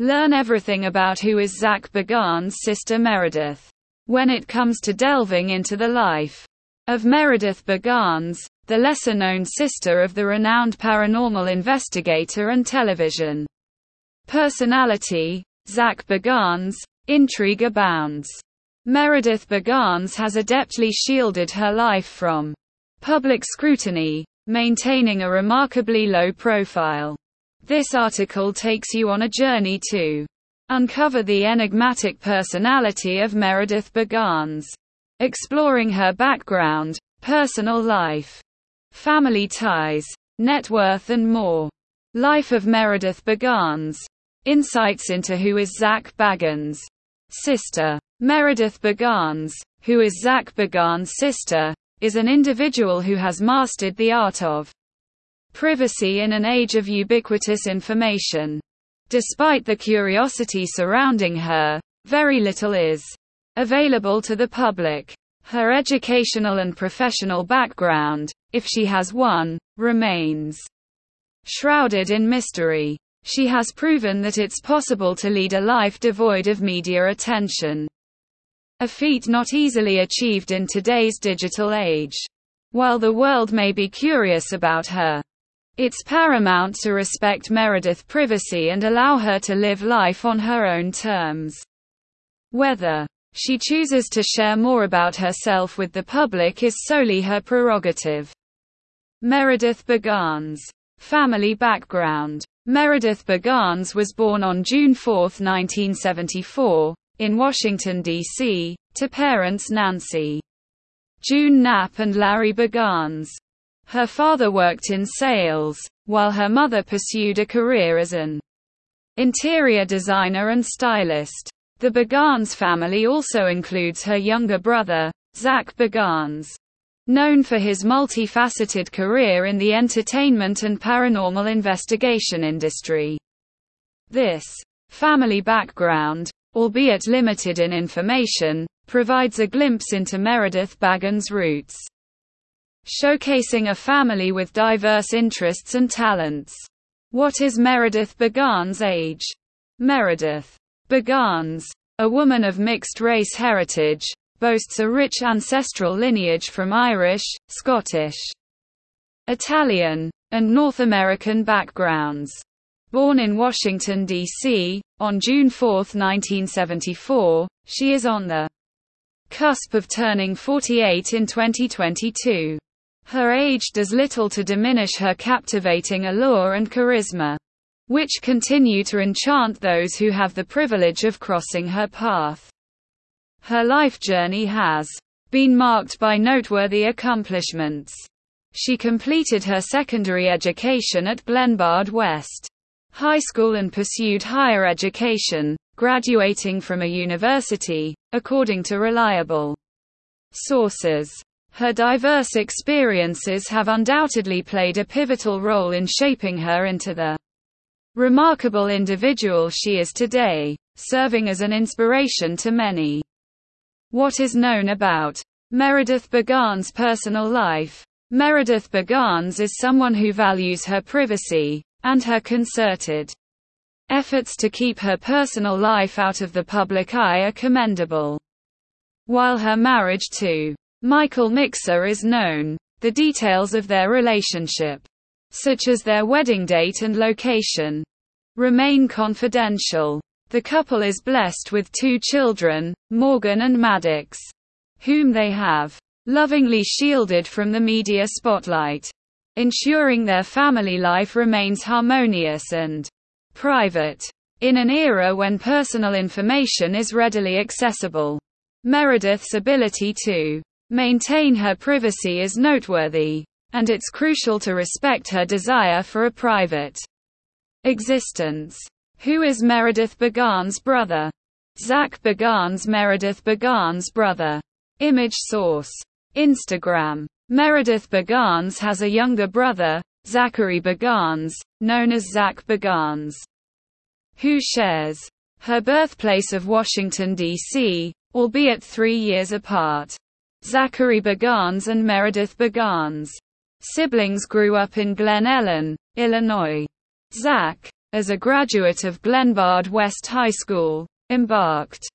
Learn everything about who is Zak Bagans' sister Meredith. When it comes to delving into the life of Meredith Bagans, the lesser known sister of the renowned paranormal investigator and television personality, Zak Bagans, intrigue abounds. Meredith Bagans has adeptly shielded her life from public scrutiny, maintaining a remarkably low profile. This article takes you on a journey to uncover the enigmatic personality of Meredith Bagans, exploring her background, personal life, family ties, net worth and more. Life of Meredith Bagans. Insights into who is Zak Bagans' sister. Meredith Bagans, who is Zak Bagans' sister, is an individual who has mastered the art of privacy in an age of ubiquitous information. Despite the curiosity surrounding her, very little is available to the public. Her educational and professional background, if she has one, remains shrouded in mystery. She has proven that it's possible to lead a life devoid of media attention. A feat not easily achieved in today's digital age. While the world may be curious about her it's paramount to respect Meredith's privacy and allow her to live life on her own terms. Whether she chooses to share more about herself with the public is solely her prerogative. Meredith Bagans. Family background. Meredith Bagans was born on June 4, 1974, in Washington, D.C., to parents Nancy June Knapp and Larry Bagans. Her father worked in sales, while her mother pursued a career as an interior designer and stylist. The Bagans family also includes her younger brother, Zak Bagans. Known for his multifaceted career in the entertainment and paranormal investigation industry. This family background, albeit limited in information, provides a glimpse into Meredith Bagans' roots showcasing a family with diverse interests and talents. What is Meredith Bagans' age? Meredith Bagans, a woman of mixed race heritage, boasts a rich ancestral lineage from Irish, Scottish, Italian, and North American backgrounds. Born in Washington, D.C., on June 4, 1974, she is on the cusp of turning 48 in 2022. Her age does little to diminish her captivating allure and charisma, which continue to enchant those who have the privilege of crossing her path. Her life journey has been marked by noteworthy accomplishments. She completed her secondary education at Glenbard West High School and pursued higher education, graduating from a university, according to reliable sources. Her diverse experiences have undoubtedly played a pivotal role in shaping her into the remarkable individual she is today, serving as an inspiration to many. What is known about Meredith Bagans' personal life? Meredith Bagans is someone who values her privacy, and her concerted efforts to keep her personal life out of the public eye are commendable. While her marriage to Michael Mixer is known. The details of their relationship, such as their wedding date and location, remain confidential. The couple is blessed with two children, Morgan and Maddox, whom they have lovingly shielded from the media spotlight, ensuring their family life remains harmonious and private. In an era when personal information is readily accessible, Meredith's ability to Maintain her privacy is noteworthy, and it's crucial to respect her desire for a private existence. Who is Meredith Bagans' brother? Zak Bagans Meredith Bagans' brother. Image source. Instagram. Meredith Bagans has a younger brother, Zachary Bagans, known as Zak Bagans, who shares her birthplace of Washington, D.C., albeit three years apart. Zachary Bagans and Meredith Bagans. Siblings grew up in Glen Ellyn, Illinois. Zak, as a graduate of Glenbard West High School, embarked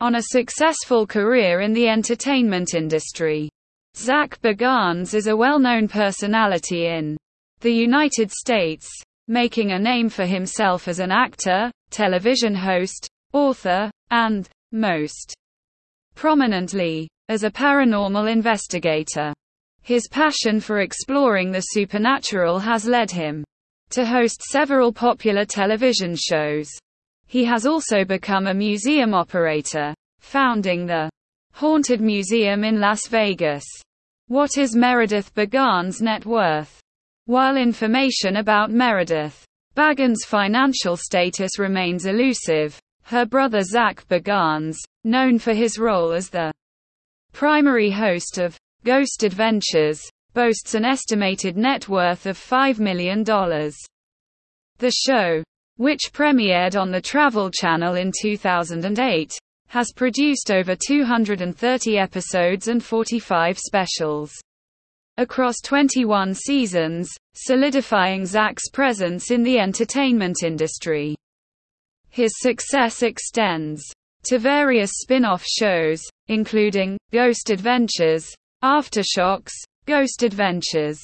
on a successful career in the entertainment industry. Zak Bagans is a well-known personality in the United States, making a name for himself as an actor, television host, author, and, most prominently, as a paranormal investigator. His passion for exploring the supernatural has led him to host several popular television shows. He has also become a museum operator, founding the Haunted Museum in Las Vegas. What is Meredith Bagan's net worth? While information about Meredith Bagan's financial status remains elusive, her brother Zak Bagans, known for his role as the primary host of Ghost Adventures, boasts an estimated net worth of $5 million. The show, which premiered on the Travel Channel in 2008, has produced over 230 episodes and 45 specials across 21 seasons, solidifying Zak's presence in the entertainment industry. His success extends to various spin-off shows, including Ghost Adventures, Aftershocks, Ghost Adventures,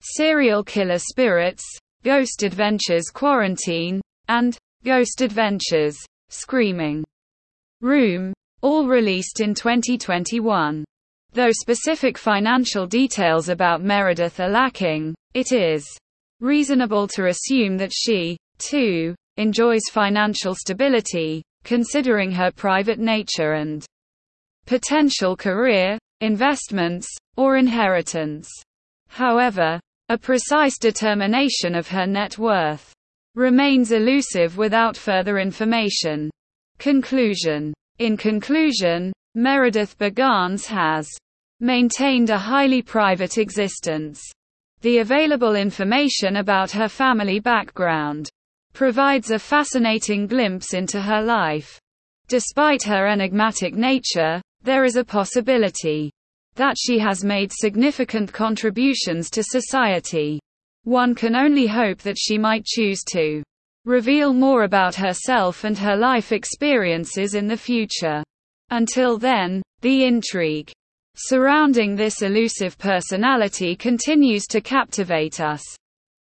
Serial Killer Spirits, Ghost Adventures Quarantine, and Ghost Adventures Screaming Room, all released in 2021. Though specific financial details about Meredith are lacking, it is reasonable to assume that she, too, enjoys financial stability, considering her private nature and potential career, investments, or inheritance. However, a precise determination of her net worth remains elusive without further information. Conclusion In conclusion, Meredith Bagans has maintained a highly private existence. The available information about her family background provides a fascinating glimpse into her life. Despite her enigmatic nature, there is a possibility that she has made significant contributions to society. One can only hope that she might choose to reveal more about herself and her life experiences in the future. Until then, the intrigue surrounding this elusive personality continues to captivate us.